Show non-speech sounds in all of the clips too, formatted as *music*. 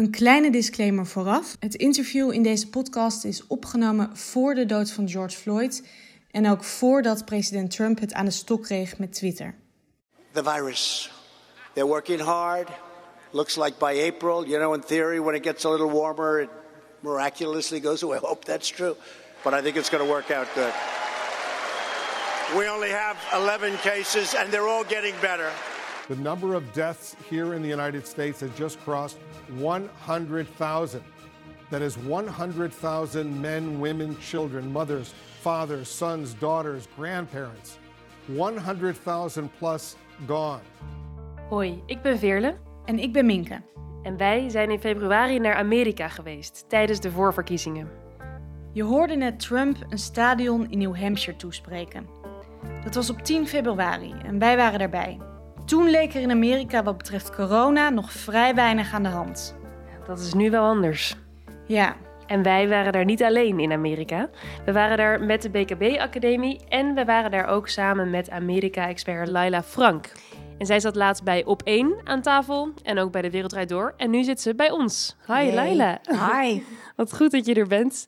Een kleine disclaimer vooraf. Het interview in deze podcast is opgenomen voor de dood van George Floyd en ook voordat president Trump het aan de stok kreeg met Twitter. The virus. They're working hard. Looks like by April, you know, in theory, when it gets a little warmer, it miraculously goes away. I hope that's true. But I think it's going to work out good. We only have 11 cases, and they're all getting better. The number of deaths here in the United States has just crossed 100,000. That is 100,000 men, women, children, mothers, fathers, sons, daughters, grandparents. 100,000 plus gone. Hoi, ik ben Veerle. En ik ben Minke. En wij zijn in februari naar Amerika geweest tijdens de voorverkiezingen. Je hoorde net Trump een stadion in New Hampshire toespreken. Dat was op 10 februari en wij waren daarbij. Toen leek er in Amerika wat betreft corona nog vrij weinig aan de hand. Dat is nu wel anders. Ja, En wij waren daar niet alleen in Amerika. We waren daar met de BKB-academie en we waren daar ook samen met Amerika-expert Laila Frank. En zij zat laatst bij Op 1 aan tafel en ook bij de Wereldrijd Door. En nu zit ze bij ons. Hi Laila. Hi. *laughs* Wat goed dat je er bent.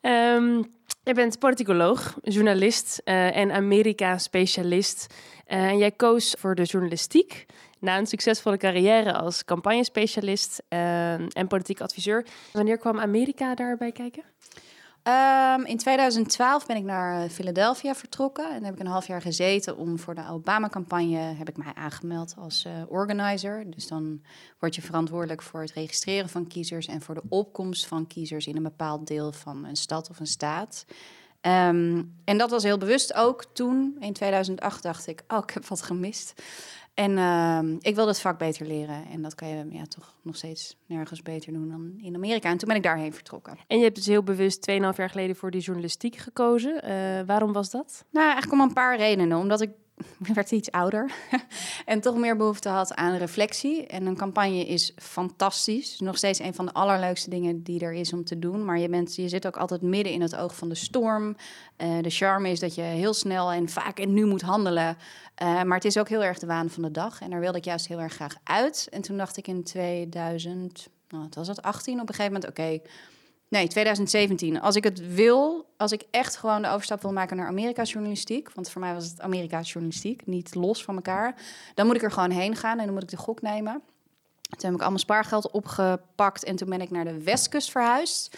Ehm je bent politicoloog, journalist eh, en Amerika-specialist. Eh, en jij koos voor de journalistiek na een succesvolle carrière als campagnespecialist eh, en politiek adviseur. Wanneer kwam Amerika daarbij kijken? Ehm, in 2012 ben ik naar eh, Philadelphia vertrokken en heb ik een half jaar gezeten om voor de Obama-campagne heb ik mij aangemeld als eh, organizer. Dus dan word je verantwoordelijk voor het registreren van kiezers en voor de opkomst van kiezers in een bepaald deel van een stad of een staat. Ehm, en dat was heel bewust ook toen. In 2008 dacht ik, oh, ik heb wat gemist. En ehm, ik wilde het vak beter leren. En dat kan je ja, toch nog steeds nergens beter doen dan in Amerika. En toen ben ik daarheen vertrokken. En je hebt dus heel bewust 2,5 jaar geleden voor die journalistiek gekozen. Eh, waarom was dat? Nou, eigenlijk om een paar redenen. Omdat ik ik *laughs* werd iets ouder *laughs* en toch meer behoefte had aan reflectie. En een campagne is fantastisch. Nog steeds een van de allerleukste dingen die er is om te doen. Maar je, bent, je zit ook altijd midden in het oog van de storm. Eh, de charme is dat je heel snel en vaak en nu moet handelen. Eh, maar het is ook heel erg de waan van de dag. En daar wilde ik juist heel erg graag uit. En toen dacht ik in 2000, nou, wat was het, 18 op een gegeven moment... oké, Nee, 2017. Als ik het wil, als ik echt gewoon de overstap wil maken naar Amerika journalistiek, want voor mij was het Amerika journalistiek, niet los van elkaar, dan moet ik er gewoon heen gaan en dan moet ik de gok nemen. Toen heb ik allemaal spaargeld opgepakt en toen ben ik naar de westkust verhuisd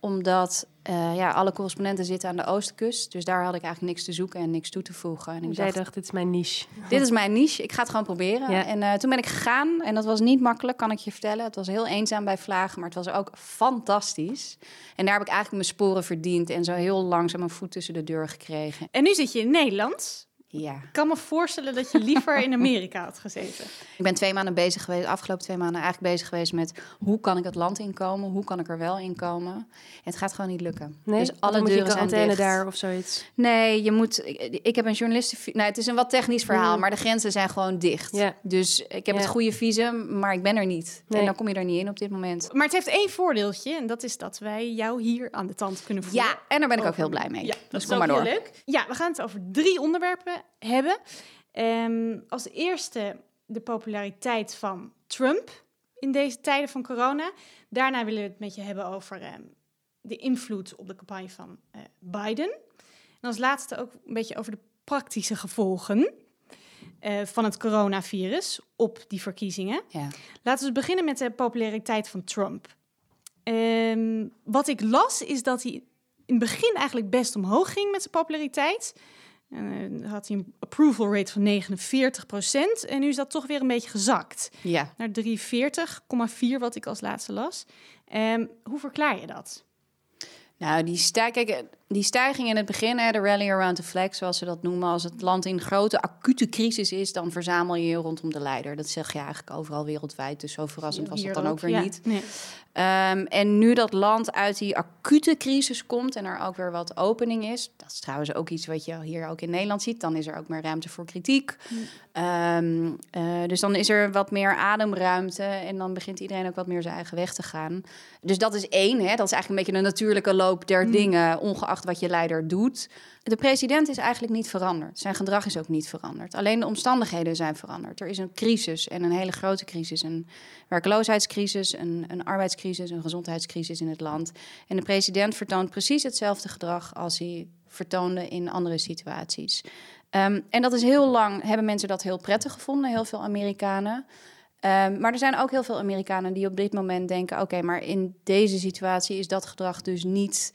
omdat eh, ja, alle correspondenten zitten aan de oostkust. Dus daar had ik eigenlijk niks te zoeken en niks toe te voegen. En ik Jij dacht, dacht, dit is mijn niche. dit is mijn niche, ik ga het gewoon proberen. Ja. En eh, toen ben ik gegaan en dat was niet makkelijk, kan ik je vertellen. Het was heel eenzaam bij Vlagen, maar het was ook fantastisch. En daar heb ik eigenlijk mijn sporen verdiend en zo heel langzaam een voet tussen de deur gekregen. en nu zit je in Nederland. Ja. Ik kan me voorstellen dat je liever in Amerika had gezeten. *laughs* Ik ben twee maanden bezig geweest, afgelopen twee maanden eigenlijk bezig geweest met hoe kan ik het land inkomen, hoe kan ik er wel inkomen. Het gaat gewoon niet lukken. Nee, dus alle Dan moet je deuren zijn dicht. daar of zoiets. Nee, je moet. Ik, ik heb een journalisten. Nou, het is een wat technisch verhaal, Mm. maar de grenzen zijn gewoon dicht. Dus ik heb het goede visum, maar ik ben er niet. Nee. En dan kom je er niet in op dit moment. Maar het heeft één voordeeltje en dat is dat wij jou hier aan de tand kunnen voeren. Ja, en daar ben ik ook heel blij mee. Ja, dat dus is kom ook maar door. heel leuk. Ja, we gaan het over drie onderwerpen hebben. Ehm, als eerste de populariteit van Trump in deze tijden van corona. Daarna willen we het met je hebben over ehm, de invloed op de campagne van eh, Biden. En als laatste ook een beetje over de praktische gevolgen eh, van het coronavirus op die verkiezingen. Ja. Laten we beginnen met de populariteit van Trump. Ehm, wat ik las is dat hij in het begin eigenlijk best omhoog ging met zijn populariteit. En, eh, had hij een approval rate van 49% En nu is dat toch weer een beetje gezakt. ja. Naar 43,4 wat ik als laatste las. Ehm, hoe verklaar je dat? Nou, die, stij kijk, die stijging in het begin, hè, de rally around the flag, zoals ze dat noemen, als het land in grote acute crisis is, dan verzamel je je rondom de leider. Dat zeg je eigenlijk overal wereldwijd, dus zo verrassend was dat dan ook weer ja. niet. Nee. Ehm, en nu dat land uit die acute crisis komt en er ook weer wat opening is, dat is trouwens ook iets wat je hier ook in Nederland ziet, dan is er ook meer ruimte voor kritiek. Ehm, eh, dus dan is er wat meer ademruimte en dan begint iedereen ook wat meer zijn eigen weg te gaan. Dus dat is één, hè? dat is eigenlijk een beetje de natuurlijke loop der dingen, ongeacht wat je leider doet. De president is eigenlijk niet veranderd. Zijn gedrag is ook niet veranderd. Alleen de omstandigheden zijn veranderd. Er is een crisis en een hele grote crisis. Een werkloosheidscrisis, een, een arbeidscrisis, een gezondheidscrisis in het land. En de president vertoont precies hetzelfde gedrag als hij vertoonde in andere situaties. Ehm, en dat is heel lang, hebben mensen dat heel prettig gevonden, heel veel Amerikanen. Ehm, maar er zijn ook heel veel Amerikanen die op dit moment denken: oké, maar in deze situatie is dat gedrag dus niet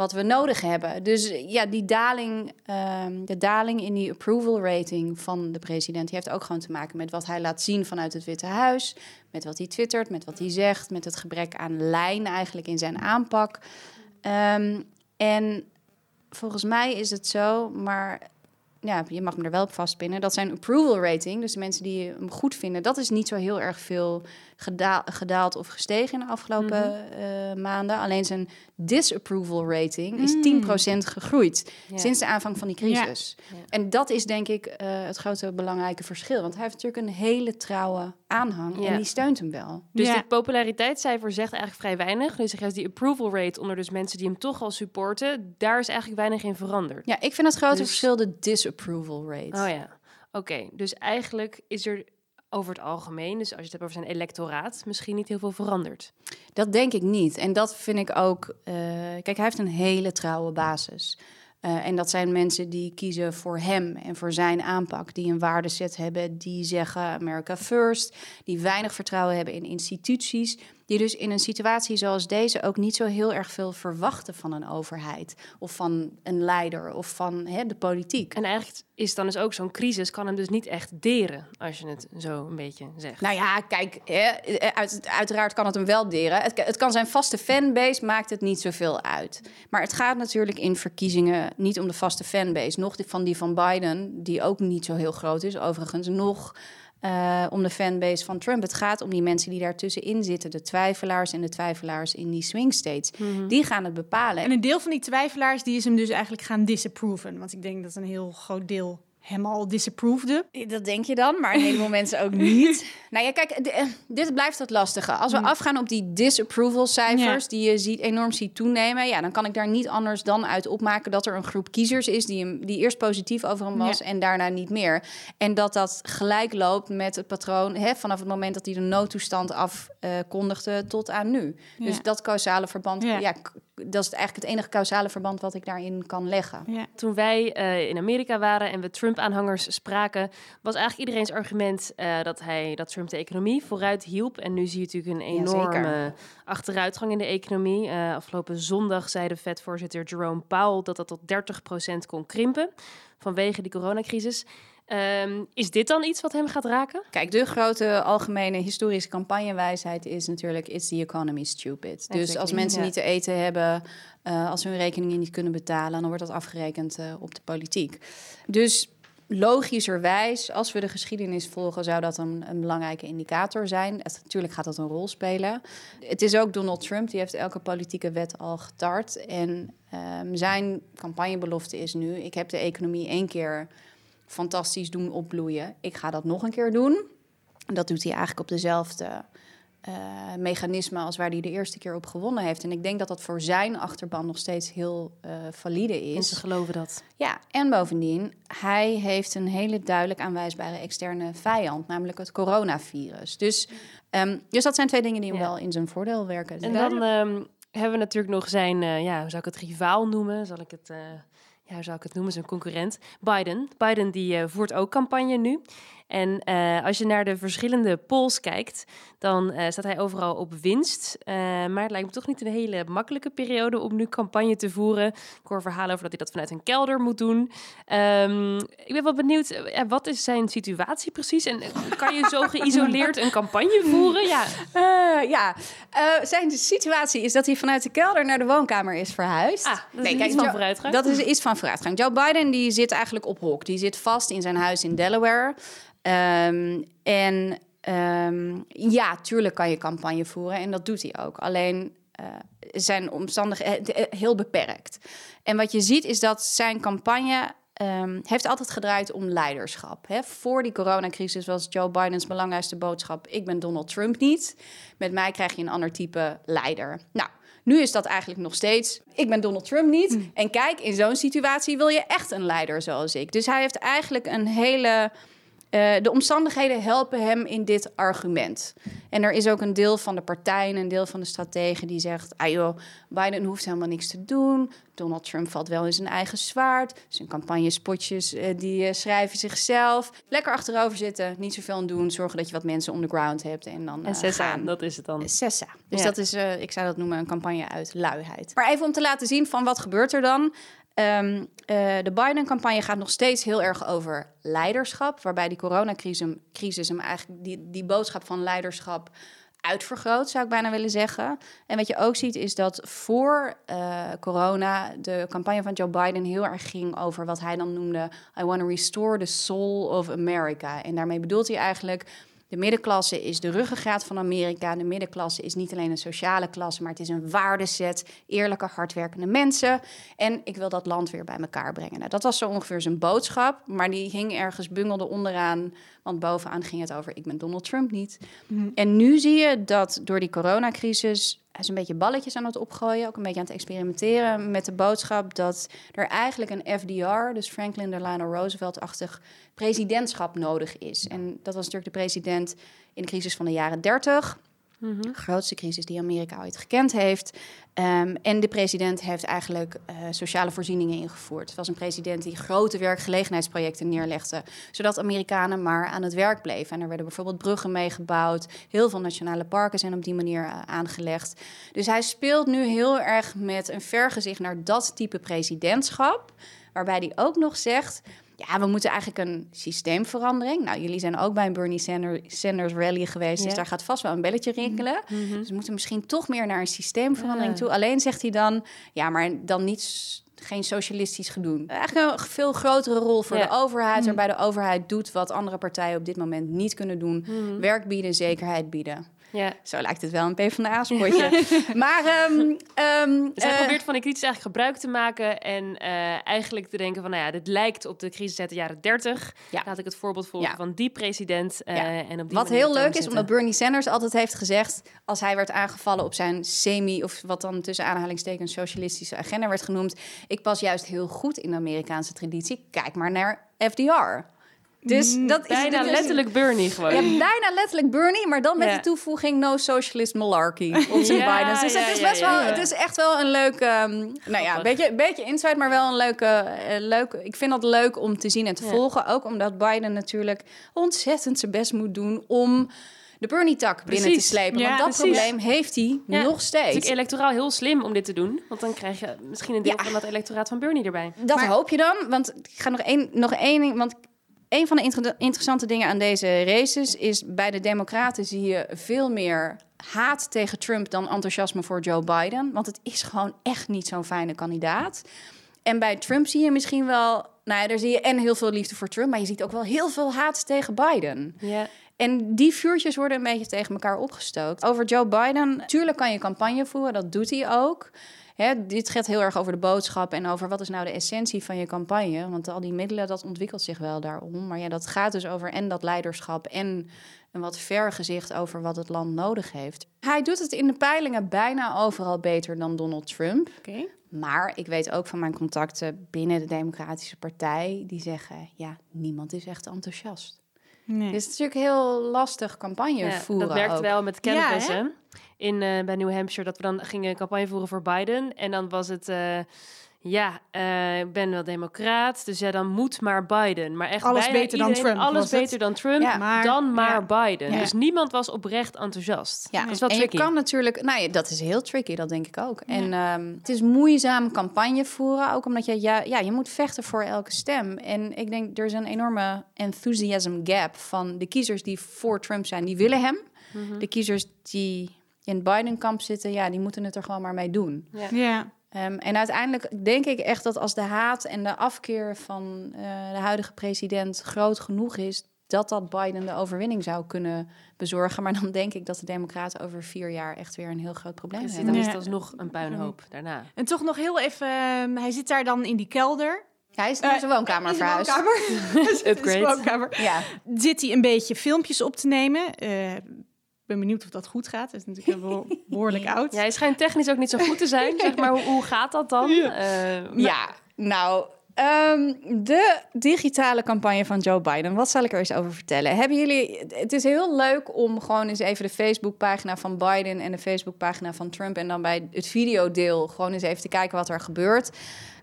wat we nodig hebben. Dus ja, die daling, ehm, de daling in die approval rating van de president, die heeft ook gewoon te maken met wat hij laat zien vanuit het Witte Huis, met wat hij twittert, met wat hij zegt, met het gebrek aan lijn eigenlijk in zijn aanpak. en volgens mij is het zo, maar ja, je mag me er wel op vastpinnen. Dat zijn approval rating, dus de mensen die hem goed vinden, dat is niet zo heel erg veel gedaald of gestegen in de afgelopen mhm. eh, maanden. Alleen zijn disapproval rating is 10% mm. gegroeid sinds de aanvang van die crisis. En dat is denk ik uh, het grote belangrijke verschil. Want hij heeft natuurlijk een hele trouwe aanhang en die steunt hem wel. Dus dit populariteitscijfer zegt eigenlijk vrij weinig. Dus juist die approval rate onder dus mensen die hem toch al supporten, daar is eigenlijk weinig in veranderd. Ja, ik vind het grote dus... verschil de disapproval rate. Oh ja. Oké, dus eigenlijk is er over het algemeen, dus als je het hebt over zijn electoraat, misschien niet heel veel veranderd. Dat denk ik niet. En dat vind ik ook. Uh, kijk, hij heeft een hele trouwe basis. Uh, en dat zijn mensen die kiezen voor hem en voor zijn aanpak, die een waardeset hebben, die zeggen America First, die weinig vertrouwen hebben in instituties, die dus in een situatie zoals deze ook niet zo heel erg veel verwachten van een overheid of van een leider of van hè, de politiek. En eigenlijk is dan dus ook zo'n crisis kan hem dus niet echt deren, als je het zo een beetje zegt. Nou ja, kijk, hè, uit, uiteraard kan het hem wel deren. Het, het kan zijn vaste fanbase, maakt het niet zoveel uit. Maar het gaat natuurlijk in verkiezingen niet om de vaste fanbase, nog van die van Biden, die ook niet zo heel groot is overigens, nog uh, om de fanbase van Trump. Het gaat om die mensen die daartussenin zitten, de twijfelaars en de twijfelaars in die swing states. Mhm. Die gaan het bepalen. En een deel van die twijfelaars die is hem dus eigenlijk gaan disapproven. Want ik denk dat een heel groot deel hem al disapproveerde. Dat denk je dan, maar een heleboel mensen ook *laughs* niet. Nou ja, kijk, eh, dit blijft het lastige. Als we hmm. afgaan op die disapproval cijfers, die je ziet, enorm ziet toenemen, ja, dan kan ik daar niet anders dan uit opmaken dat er een groep kiezers is die, hem, die eerst positief over hem was en daarna niet meer. En dat dat gelijk loopt met het patroon hè, vanaf het moment dat hij de noodtoestand afkondigde tot aan nu. Dus dat causale verband, ja dat is eigenlijk het enige causale verband wat ik daarin kan leggen. Ja. Toen wij uh, in Amerika waren en we Trump-aanhangers spraken, was eigenlijk iedereen's argument uh, dat hij dat Trump de economie vooruit hielp. En nu zie je natuurlijk een enorme achteruitgang in de economie. Uh, afgelopen zondag zei de Fed-voorzitter Jerome Powell dat dat tot 30% kon krimpen vanwege die coronacrisis. Um, is dit dan iets wat hem gaat raken? Kijk, de grote algemene historische campagnewijsheid is natuurlijk: It's the economy stupid. dus als mensen niet te eten hebben, uh, als ze hun rekeningen niet kunnen betalen, dan wordt dat afgerekend uh, op de politiek. Dus logischerwijs, als we de geschiedenis volgen, zou dat een, een belangrijke indicator zijn. Het, natuurlijk gaat dat een rol spelen. Het is ook Donald Trump, die heeft elke politieke wet al getart. En um, zijn campagnebelofte is nu: ik heb de economie één keer fantastisch doen opbloeien. Ik ga dat nog een keer doen. Dat doet hij eigenlijk op dezelfde uh, mechanisme als waar hij de eerste keer op gewonnen heeft. En ik denk dat dat voor zijn achterban nog steeds heel uh, valide is. Mensen geloven dat. Ja, en bovendien, hij heeft een hele duidelijk aanwijsbare externe vijand, namelijk het coronavirus. Dus, um, dus dat zijn twee dingen die hem wel in zijn voordeel werken. En dan um, hebben we natuurlijk nog zijn, uh, ja, hoe zou ik het rivaal noemen? Zal ik het ja, hoe zou ik het noemen, zijn concurrent, Biden. Biden die uh, voert ook campagne nu. En uh, als je naar de verschillende polls kijkt, dan uh, staat hij overal op winst. Uh, maar het lijkt me toch niet een hele makkelijke periode om nu campagne te voeren. Ik hoor verhalen over dat hij dat vanuit een kelder moet doen. Um, ik ben wel benieuwd, wat is zijn situatie precies? En kan je zo *laughs* geïsoleerd een campagne voeren? Ja, ja. zijn situatie is dat hij vanuit de kelder naar de woonkamer is verhuisd. Ah, dat is nee, iets van vooruitgang. Dat is iets van vooruitgang. Joe Biden die zit eigenlijk op hok. Die zit vast in zijn huis in Delaware. Um, en um, ja, tuurlijk kan je campagne voeren en dat doet hij ook. Alleen uh, zijn omstandigheden eh, eh, heel beperkt. En wat je ziet is dat zijn campagne um, heeft altijd gedraaid om leiderschap. Hè? Voor die coronacrisis was Joe Bidens belangrijkste boodschap: ik ben Donald Trump niet. Met mij krijg je een ander type leider. Nou, Nu is dat eigenlijk nog steeds, ik ben Donald Trump niet. En kijk, in zo'n situatie wil je echt een leider zoals ik. Dus hij heeft eigenlijk een hele uh, de omstandigheden helpen hem in dit argument. En er is ook een deel van de partijen, een deel van de strategen die zegt: ah joh, Biden hoeft helemaal niks te doen. Donald Trump valt wel in zijn eigen zwaard. Zijn campagnespotjes uh, die uh, schrijven zichzelf. Lekker achterover zitten, niet zoveel aan doen. Zorgen dat je wat mensen on the ground hebt. En dan en Sessa, gaan. dat is het dan. Sessa. Dus ja. dat is, ik zou dat noemen, een campagne uit luiheid. Maar even om te laten zien van wat gebeurt er dan. Um, uh, de Biden-campagne gaat nog steeds heel erg over leiderschap, waarbij die coronacrisis crisis hem eigenlijk die, die boodschap van leiderschap uitvergroot, zou ik bijna willen zeggen. En wat je ook ziet is dat voor uh, corona de campagne van Joe Biden heel erg ging over wat hij dan noemde: I want to restore the soul of America. En daarmee bedoelt hij eigenlijk de middenklasse is de ruggengraat van Amerika. De middenklasse is niet alleen een sociale klasse, maar het is een waardeset. Eerlijke, hardwerkende mensen. En ik wil dat land weer bij elkaar brengen. Nou, dat was zo ongeveer zijn boodschap. Maar die hing ergens, bungelde onderaan. Want bovenaan ging het over: ik ben Donald Trump niet. Mhm. En nu zie je dat door die coronacrisis hij is een beetje balletjes aan het opgooien, ook een beetje aan het experimenteren met de boodschap dat er eigenlijk een FDR, dus Franklin Delano Roosevelt-achtig presidentschap nodig is. En dat was natuurlijk de president in de crisis van de jaren 30. Mm Grootste crisis die Amerika ooit gekend heeft. Um, en de president heeft eigenlijk uh, sociale voorzieningen ingevoerd. Het was een president die grote werkgelegenheidsprojecten neerlegde, zodat Amerikanen maar aan het werk bleven. En er werden bijvoorbeeld bruggen meegebouwd, heel veel nationale parken zijn op die manier uh, aangelegd. Dus hij speelt nu heel erg met een vergezicht naar dat type presidentschap, waarbij hij ook nog zegt ja, we moeten eigenlijk een systeemverandering. Nou, jullie zijn ook bij een Bernie Sanders, rally geweest, dus daar gaat vast wel een belletje rinkelen. Mhm. Mhm. Dus we moeten misschien toch meer naar een systeemverandering toe. Alleen zegt hij dan, ja, maar dan niet geen socialistisch gedoe. Eigenlijk een veel grotere rol voor de overheid, mhm. waarbij de overheid doet wat andere partijen op dit moment niet kunnen doen: werk bieden, zekerheid bieden. Ja. Zo lijkt het wel een PvdA-spotje. *laughs* maar... Um, um, dus hij uh, probeert van die crisis eigenlijk gebruik te maken... en uh, eigenlijk te denken van, nou ja, dit lijkt op de crisis uit de jaren 30. Ja. Laat ik het voorbeeld volgen ja. van die president. Uh, ja. en op die wat heel leuk is, omdat Bernie Sanders altijd heeft gezegd... als hij werd aangevallen op zijn semi... of wat dan tussen aanhalingstekens socialistische agenda werd genoemd... ik pas juist heel goed in de Amerikaanse traditie. Kijk maar naar FDR. Dus mm, dat bijna is bijna letterlijk Bernie gewoon. Ja, bijna letterlijk Bernie, maar dan met de toevoeging no socialist malarkey op zijn *laughs* ja, Biden. Dus het is best wel, het is echt wel een leuke, um, nou ja, beetje, beetje insight, maar wel een leuke, uh, leuke. Ik vind dat leuk om te zien en te volgen, ook omdat Biden natuurlijk ontzettend zijn best moet doen om de Bernie-tak binnen te slepen. want dat probleem heeft hij nog steeds. Het is electoraal heel slim om dit te doen. Want dan krijg je misschien een deel van dat electoraat van Bernie erbij. Dat hoop je dan. Want ik ga nog één, nog één ding. Want een van de inter interessante dingen aan deze races is bij de Democraten zie je veel meer haat tegen Trump dan enthousiasme voor Joe Biden. Want het is gewoon echt niet zo'n fijne kandidaat. En bij Trump zie je misschien wel, nou ja, daar zie je en heel veel liefde voor Trump, maar je ziet ook wel heel veel haat tegen Biden. Ja. En die vuurtjes worden een beetje tegen elkaar opgestookt. Over Joe Biden, natuurlijk kan je campagne voeren, dat doet hij ook. Hè, dit gaat heel erg over de boodschap en over wat is nou de essentie van je campagne. Want al die middelen, dat ontwikkelt zich wel daarom. Maar ja, dat gaat dus over en dat leiderschap en een wat vergezicht over wat het land nodig heeft. Hij doet het in de peilingen bijna overal beter dan Donald Trump. Okay. Maar ik weet ook van mijn contacten binnen de Democratische Partij, die zeggen, ja, niemand is echt enthousiast. Nee. Dus het is natuurlijk heel lastig campagne ja, voeren. Dat werkt wel met canvassen. in, uh, bij New Hampshire, dat we dan gingen campagne voeren voor Biden. En dan was het... Uh, ja, uh, ik ben wel democraat, dus ja, dan moet maar Biden. Maar echt alles beter dan Trump. Alles beter dan Trump, ja, maar, dan maar Biden. Dus niemand was oprecht enthousiast. Ja, dat is wel en tricky. je kan natuurlijk, nou ja, dat is heel tricky, dat denk ik ook. En um, het is moeizaam campagne voeren, ook omdat je, ja, ja, je moet vechten voor elke stem. En ik denk, er is een enorme enthusiasm gap van de kiezers die voor Trump zijn, die willen hem. Mm -hmm. De kiezers die in het Biden-kamp zitten, ja, die moeten het er gewoon maar mee doen. Ja. Um, en uiteindelijk denk ik echt dat als de haat en de afkeer van uh, de huidige president groot genoeg is, dat dat Biden de overwinning zou kunnen bezorgen. Maar dan denk ik dat de Democraten over vier jaar echt weer een heel groot probleem hebben. Dan is het alsnog een puinhoop daarna. En toch nog heel even, uh, hij zit daar dan in die kelder. Hij is naar zijn woonkamer verhuisd. Woonkamer. *laughs* woonkamer. Ja. Zit hij een beetje filmpjes op te nemen. Ben benieuwd of dat goed gaat. Het is natuurlijk beho *laughs* behoorlijk oud. Ja, hij schijnt technisch ook niet zo goed te zijn. Zeg maar, hoe, hoe gaat dat dan? *laughs* Uh, ja, nou, Um, de digitale campagne van Joe Biden. Wat zal ik er eens over vertellen? Hebben jullie. Het is heel leuk om gewoon eens even de Facebookpagina van Biden en de Facebookpagina van Trump. En dan bij het videodeel gewoon eens even te kijken wat er gebeurt.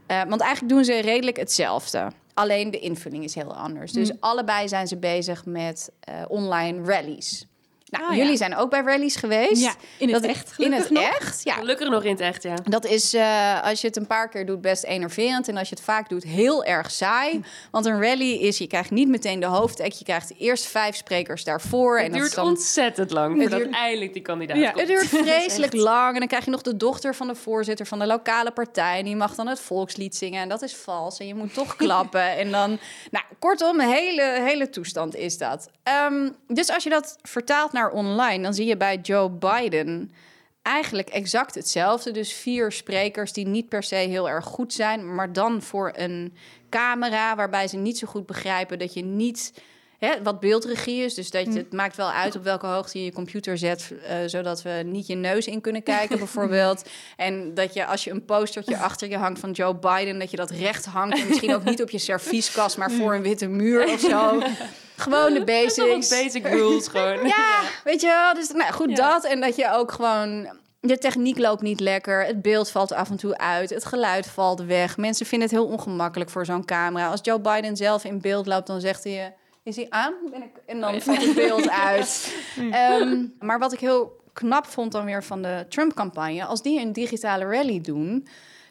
Uh, want eigenlijk doen ze redelijk hetzelfde. Alleen de invulling is heel anders. Dus mm. allebei zijn ze bezig met uh, online rallies. Nou, oh, jullie zijn ook bij rallies geweest. Ja, in het echt. In het nog. echt, ja. Gelukkig nog in het echt, ja. Dat is, uh, als je het een paar keer doet, best enerverend. En als je het vaak doet, heel erg saai. Hm. Want een rally is, je krijgt niet meteen de hoofdact. Je krijgt eerst vijf sprekers daarvoor. Het en duurt dan... ontzettend lang voordat duurt... eindelijk die kandidaat ja, komt. Het duurt *laughs* vreselijk lang. En dan krijg je nog de dochter van de voorzitter van de lokale partij. En die mag dan het volkslied zingen. En dat is vals. En je moet toch *laughs* klappen. En dan, nou, kortom, een hele, hele toestand is dat. Um, dus als je dat vertaalt naar online, dan zie je bij Joe Biden eigenlijk exact hetzelfde. Dus vier sprekers die niet per se heel erg goed zijn, maar dan voor een camera waarbij ze niet zo goed begrijpen dat je niet. Hè, wat beeldregie is, dus dat je, hm. het maakt wel uit op welke hoogte je je computer zet, uh, zodat we niet je neus in kunnen kijken, bijvoorbeeld. *laughs* En dat je als je een postertje achter je hangt van Joe Biden, dat je dat recht hangt en misschien ook niet op je servieskast, maar voor een witte muur of zo. *laughs* Gewoon de *laughs* basics. basic rules gewoon. *laughs* ja, *laughs* weet je wel. Dus nou, goed dat. En dat je ook gewoon... De techniek loopt niet lekker. Het beeld valt af en toe uit. Het geluid valt weg. Mensen vinden het heel ongemakkelijk voor zo'n camera. Als Joe Biden zelf in beeld loopt, dan zegt hij... Is hij aan? Ben ik... En dan valt het beeld uit. Um, maar wat ik heel knap vond dan weer van de Trump-campagne... als die een digitale rally doen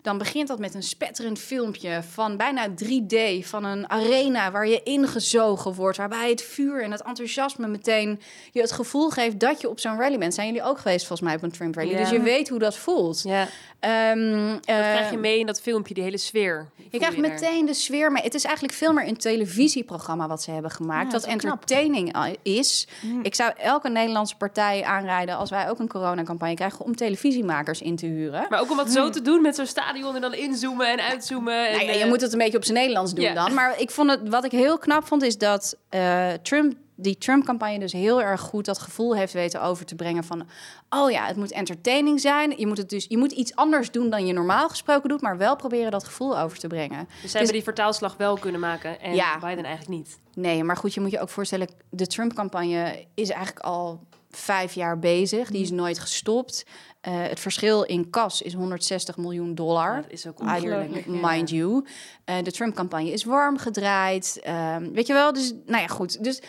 dan begint dat met een spetterend filmpje van bijna 3D van een arena waar je ingezogen wordt, waarbij het vuur en het enthousiasme meteen je het gevoel geeft dat je op zo'n rally bent. Zijn jullie ook geweest volgens mij op een Trump rally? Dus je weet hoe dat voelt. Ja. Um, dat krijg je eh, mee in dat filmpje, die hele sfeer. Je krijgt meteen de sfeer mee. Het is eigenlijk veel meer een televisieprogramma wat ze hebben gemaakt. dat, entertaining is. Mm. Ik zou elke Nederlandse partij aanrijden als wij ook een coronacampagne krijgen om televisiemakers in te huren. Maar ook om het zo te doen met zo'n stadion en dan inzoomen en uitzoomen. En, nou ja, je moet het een beetje op zijn Nederlands doen dan. Maar ik vond het, wat ik heel knap vond, is dat uh, Trump die Trump-campagne dus heel erg goed dat gevoel heeft weten over te brengen van, oh ja, het moet entertaining zijn. Je moet het dus, je moet iets anders doen dan je normaal gesproken doet, maar wel proberen dat gevoel over te brengen. Dus ze hebben die vertaalslag wel kunnen maken en ja, Biden eigenlijk niet. Nee, maar goed, je moet je ook voorstellen, de Trump-campagne is eigenlijk al vijf jaar bezig. Die is mm. nooit gestopt. Uh, het verschil in kas is 160 miljoen dollar. dat is ook ongelooflijk. Mind you. Uh, de Trump-campagne is warm gedraaid. Uh, weet je wel, dus nou ja, goed. Dus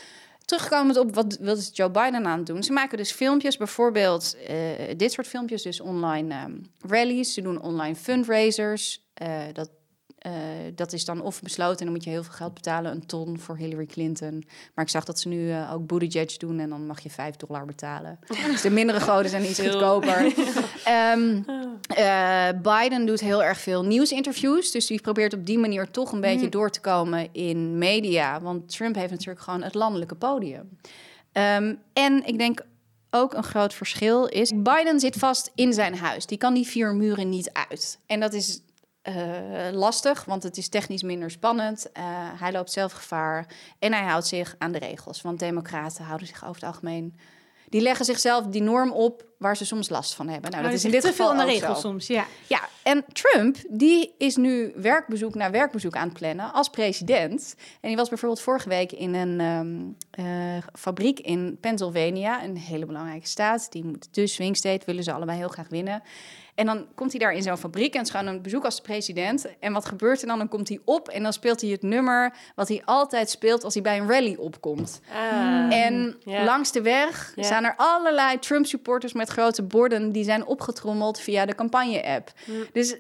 Terugkomend op wat, wat Joe Biden aan het doen? Ze maken dus filmpjes, bijvoorbeeld uh, dit soort filmpjes, dus online um, rallies. Ze doen online fundraisers. Uh, dat uh, dat is dan of besloten en dan moet je heel veel geld betalen, een ton voor Hillary Clinton. Maar ik zag dat ze nu uh, ook Buttigieg doen en dan mag je 5 dollar betalen. *laughs* dus de mindere goden zijn iets goedkoper. um, *laughs* uh, Biden doet heel erg veel nieuwsinterviews, dus die probeert op die manier toch een beetje mm. door te komen in media. Want Trump heeft natuurlijk gewoon het landelijke podium. Um, en ik denk ook een groot verschil is, Biden zit vast in zijn huis. Die kan die vier muren niet uit. En dat is uh, lastig, want het is technisch minder spannend. Uh, hij loopt zelf gevaar en hij houdt zich aan de regels. Want democraten houden zich over het algemeen... Die leggen zichzelf die norm op waar ze soms last van hebben. Nou, dat is in dit geval aan de regels soms, ja. Ja, en Trump, die is nu werkbezoek na werkbezoek aan het plannen als president. En die was bijvoorbeeld vorige week in een um, uh, fabriek in Pennsylvania, een hele belangrijke staat. Die moet de swing state, willen ze allebei heel graag winnen. En dan komt hij daar in zo'n fabriek en is gewoon een bezoek als president. En wat gebeurt er dan? Dan komt hij op en dan speelt hij het nummer wat hij altijd speelt als hij bij een rally opkomt. Ah, en langs de weg staan er allerlei Trump-supporters met grote borden die zijn opgetrommeld via de campagne-app. Dus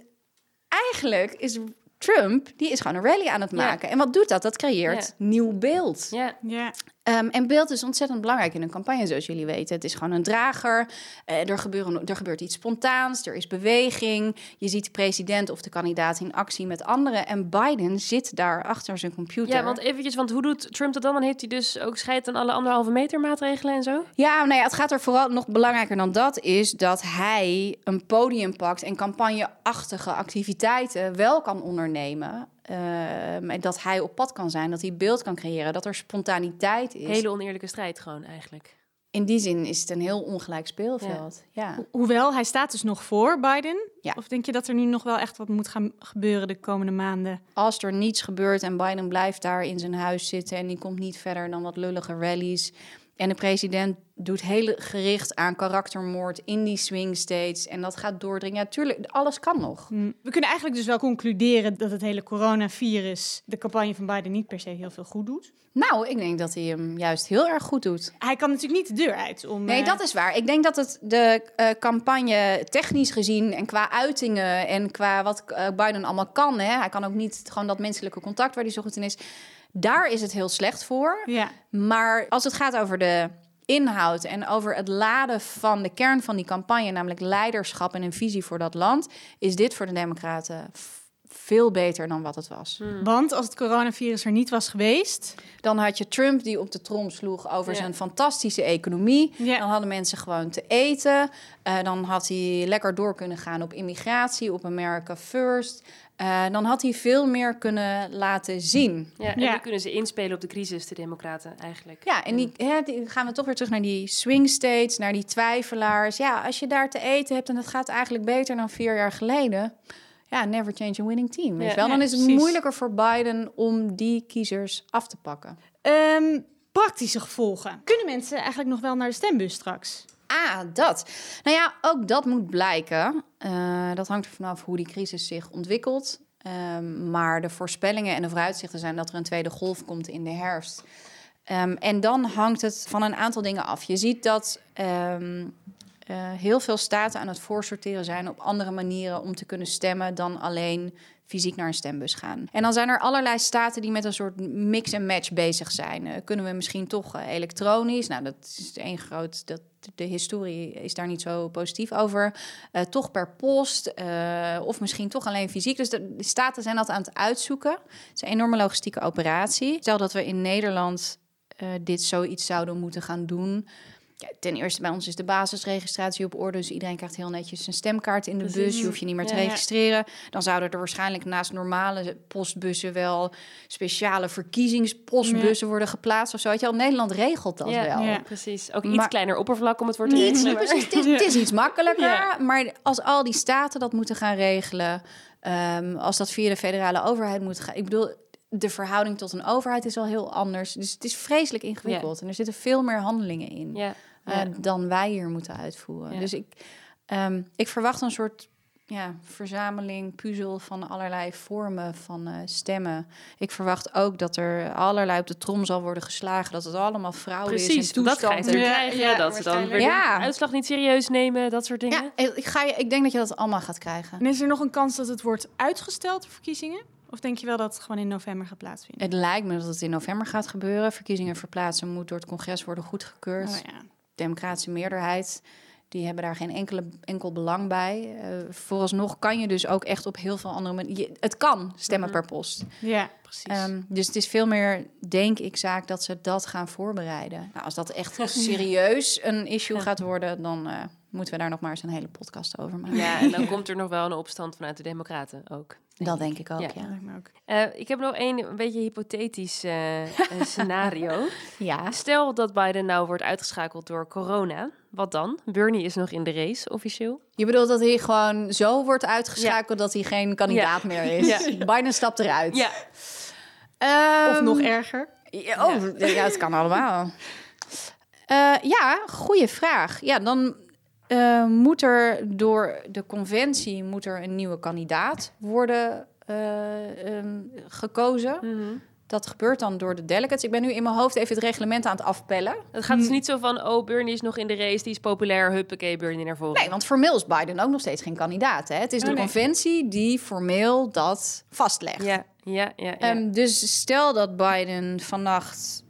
eigenlijk is Trump, die is gewoon een rally aan het maken. En wat doet dat? Dat creëert nieuw beeld. Ja. Um, en beeld is ontzettend belangrijk in een campagne, zoals jullie weten. Het is gewoon een drager. Uh, er, gebeuren, er gebeurt iets spontaans. Er is beweging. Je ziet de president of de kandidaat in actie met anderen. En Biden zit daar achter zijn computer. Ja, want eventjes, want hoe doet Trump dat dan? Dan heeft hij dus ook scheid aan alle anderhalve meter maatregelen en zo? Ja, nou ja, het gaat er vooral nog belangrijker dan dat is dat hij een podium pakt en campagneachtige activiteiten wel kan ondernemen. Uh, en dat hij op pad kan zijn, dat hij beeld kan creëren, dat er spontaniteit is. Hele oneerlijke strijd gewoon eigenlijk. in die zin is het een heel ongelijk speelveld. Ja. Ho- Hoewel, hij staat dus nog voor Biden. Ja. Of denk je dat er nu nog wel echt wat moet gaan gebeuren de komende maanden? Als er niets gebeurt en Biden blijft daar in zijn huis zitten en die komt niet verder dan wat lullige rallies. En de president doet heel gericht aan karaktermoord in die swing states. En dat gaat doordringen. Ja, tuurlijk, alles kan nog. Hm, We kunnen eigenlijk dus wel concluderen dat het hele coronavirus de campagne van Biden niet per se heel veel goed doet. Nou, ik denk dat hij hem juist heel erg goed doet. Hij kan natuurlijk niet de deur uit om. Nee, eh, dat is waar. Ik denk dat het de eh, campagne technisch gezien en qua uitingen en qua wat eh, Biden allemaal kan. Hè, hij kan ook niet gewoon dat menselijke contact waar hij zo goed in is. Daar is het heel slecht voor. Ja. Maar als het gaat over de inhoud en over het laden van de kern van die campagne, namelijk leiderschap en een visie voor dat land, is dit voor de Democraten veel beter dan wat het was. Want als het coronavirus er niet was geweest. Dan had je Trump die op de trom sloeg over Ja. zijn fantastische economie. Ja. Dan hadden mensen gewoon te eten. Eh, dan had hij lekker door kunnen gaan op immigratie, op America First. Eh, dan had hij veel meer kunnen laten zien. Ja, en Ja. nu kunnen ze inspelen op de crisis, de democraten eigenlijk. Ja, en die, hè, die gaan we toch weer terug naar die swing states, naar die twijfelaars. Ja, als je daar te eten hebt en het gaat eigenlijk beter dan vier jaar geleden. Ja, never change a winning team. Weet Ja, je wel? Dan is het precies. moeilijker voor Biden om die kiezers af te pakken. Ehm, praktische gevolgen. Kunnen mensen eigenlijk nog wel naar de stembus straks? Ah, dat. Nou ja, ook dat moet blijken. Eh, dat hangt er vanaf hoe die crisis zich ontwikkelt. Ehm, maar de voorspellingen en de vooruitzichten zijn dat er een tweede golf komt in de herfst. Ehm, en dan hangt het van een aantal dingen af. Je ziet dat ehm, eh, heel veel staten aan het voorsorteren zijn op andere manieren om te kunnen stemmen dan alleen fysiek naar een stembus gaan. En dan zijn er allerlei staten die met een soort mix en match bezig zijn. Eh, kunnen we misschien toch eh, elektronisch? Nou, dat is één groot. Dat, de historie is daar niet zo positief over. Toch per post of misschien toch alleen fysiek. Dus de, de staten zijn dat aan het uitzoeken. Het is een enorme logistieke operatie. Stel dat we in Nederland dit zoiets zouden moeten gaan doen. Ja, ten eerste bij ons is de basisregistratie op orde. Dus iedereen krijgt heel netjes een stemkaart in de Precies. bus. Je hoeft je niet meer te Ja, registreren. Dan zouden er waarschijnlijk naast normale postbussen wel speciale verkiezingspostbussen worden geplaatst of zo. Weet je wel, Nederland regelt dat wel. ja, precies. Ook iets Maar- kleiner oppervlak om het voor te Niet, regelen. *laughs* precies, het, is, het is iets makkelijker. Maar als al die staten dat moeten gaan regelen, ehm, als dat via de federale overheid moet gaan. Ik bedoel, de verhouding tot een overheid is al heel anders. Dus het is vreselijk ingewikkeld. En er zitten veel meer handelingen in Ja, eh, ja. dan wij hier moeten uitvoeren. Ja. Dus ik, ehm, ik verwacht een soort ja, verzameling, puzzel van allerlei vormen van eh, stemmen. Ik verwacht ook dat er allerlei op de trom zal worden geslagen. Dat het allemaal fraude is Precies, en dat ga je toestanden. natuurlijk Ja, krijgen. ja, dat ze dan weer. Ja. de uitslag niet serieus nemen, dat soort dingen. Ja, ik, ga je, ik denk dat je dat allemaal gaat krijgen. En is er nog een kans dat het wordt uitgesteld, de verkiezingen? Of denk je wel dat het gewoon in november gaat plaatsvinden? Het lijkt me dat het in november gaat gebeuren. Verkiezingen verplaatsen moet door het congres worden goedgekeurd. Oh, ja. Democratische meerderheid, die hebben daar geen enkele, enkel belang bij. Eh, vooralsnog kan je dus ook echt op heel veel andere manieren... Het kan stemmen per post. ja, precies. Ehm, dus het is veel meer, denk ik, zaak dat ze dat gaan voorbereiden. Nou, als dat echt *laughs* serieus een issue gaat worden... dan eh, moeten we daar nog maar eens een hele podcast over maken. Ja, en dan komt er nog wel een opstand vanuit de Democraten ook. Dat denk ik ook, Ja. ja. Eh, ik heb nog één een beetje hypothetisch eh, *laughs* scenario. Ja, Stel dat Biden nou wordt uitgeschakeld door corona. Wat dan? Bernie is nog in de race, officieel. Je bedoelt dat hij gewoon zo wordt uitgeschakeld dat hij geen kandidaat meer is. Ja. Biden stapt eruit. Ja, Ehm, Of nog erger. Ja, oh, ja. het kan allemaal. Eh, ja, goede vraag. Ja, dan eh, moet er door de conventie moet er een nieuwe kandidaat worden eh, ehm, gekozen. Mhm. Dat gebeurt dan door de delegates. Ik ben nu in mijn hoofd even het reglement aan het afpellen. het gaat dus niet zo van, oh, Bernie is nog in de race, die is populair, huppakee, Bernie naar voren. Nee, want formeel is Biden ook nog steeds geen kandidaat. Hè? Het is de Oh, nee. conventie die formeel dat vastlegt. Ja, ja, ja. ja. Ehm, dus stel dat Biden vannacht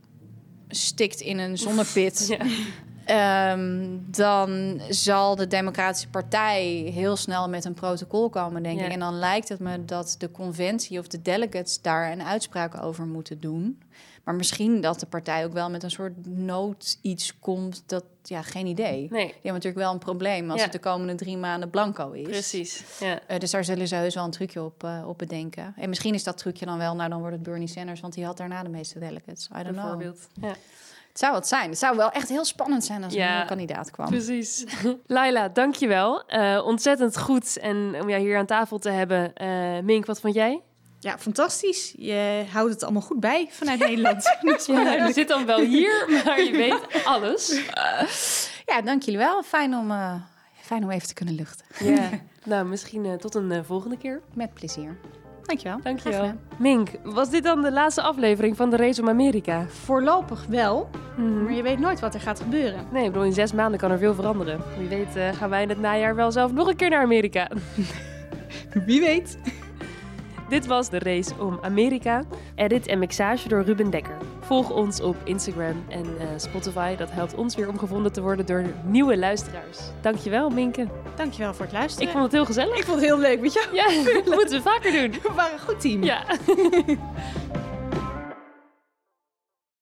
stikt in een zonnepit. *laughs* Ja. Ehm, dan zal de Democratische Partij heel snel met een protocol komen, denk Ja. ik. En dan lijkt het me dat de conventie of de delegates daar een uitspraak over moeten doen. Maar misschien dat de partij ook wel met een soort nood iets komt. Dat, ja, geen idee. Nee, Die hebben natuurlijk wel een probleem als Ja. het de komende drie maanden blanco is. precies. Ja. Eh, dus daar zullen ze heus wel een trucje op, eh, op bedenken. En misschien is dat trucje dan wel, nou dan wordt het Bernie Sanders, want die had daarna de meeste delegates. I don't know. Ja. Het zou wat zijn. Het zou wel echt heel spannend zijn als er Ja. een nieuwe kandidaat kwam. Precies. *laughs* Laila, dankjewel. Eh ontzettend goed en om jou hier aan tafel te hebben. Eh, Mink, wat vond jij? Ja, fantastisch. Je houdt het allemaal goed bij vanuit Nederland. *laughs* Ja, je zit dan wel hier, maar je weet *laughs* alles. Ja, dank jullie wel. Fijn om, eh, fijn om even te kunnen luchten. Ja. Nou, misschien tot een volgende keer. Met plezier. Dankjewel. Dankjewel. Mink, was dit dan de laatste aflevering van de Race om Amerika? Voorlopig wel, Mhm. maar je weet nooit wat er gaat gebeuren. Nee, ik bedoel, in zes maanden kan er veel veranderen. Wie weet eh, gaan wij in het najaar wel zelf nog een keer naar Amerika. Wie weet. Dit was de Race om Amerika. Edit en mixage door Ruben Dekker. Volg ons op Instagram en eh, Spotify. Dat helpt ons weer om gevonden te worden door nieuwe luisteraars. Dankjewel, Minke. Dankjewel voor het luisteren. Ik vond het heel gezellig. Ik vond het heel leuk met jou. Ja, *laughs* dat moeten we vaker doen. We waren een goed team. Ja. *laughs*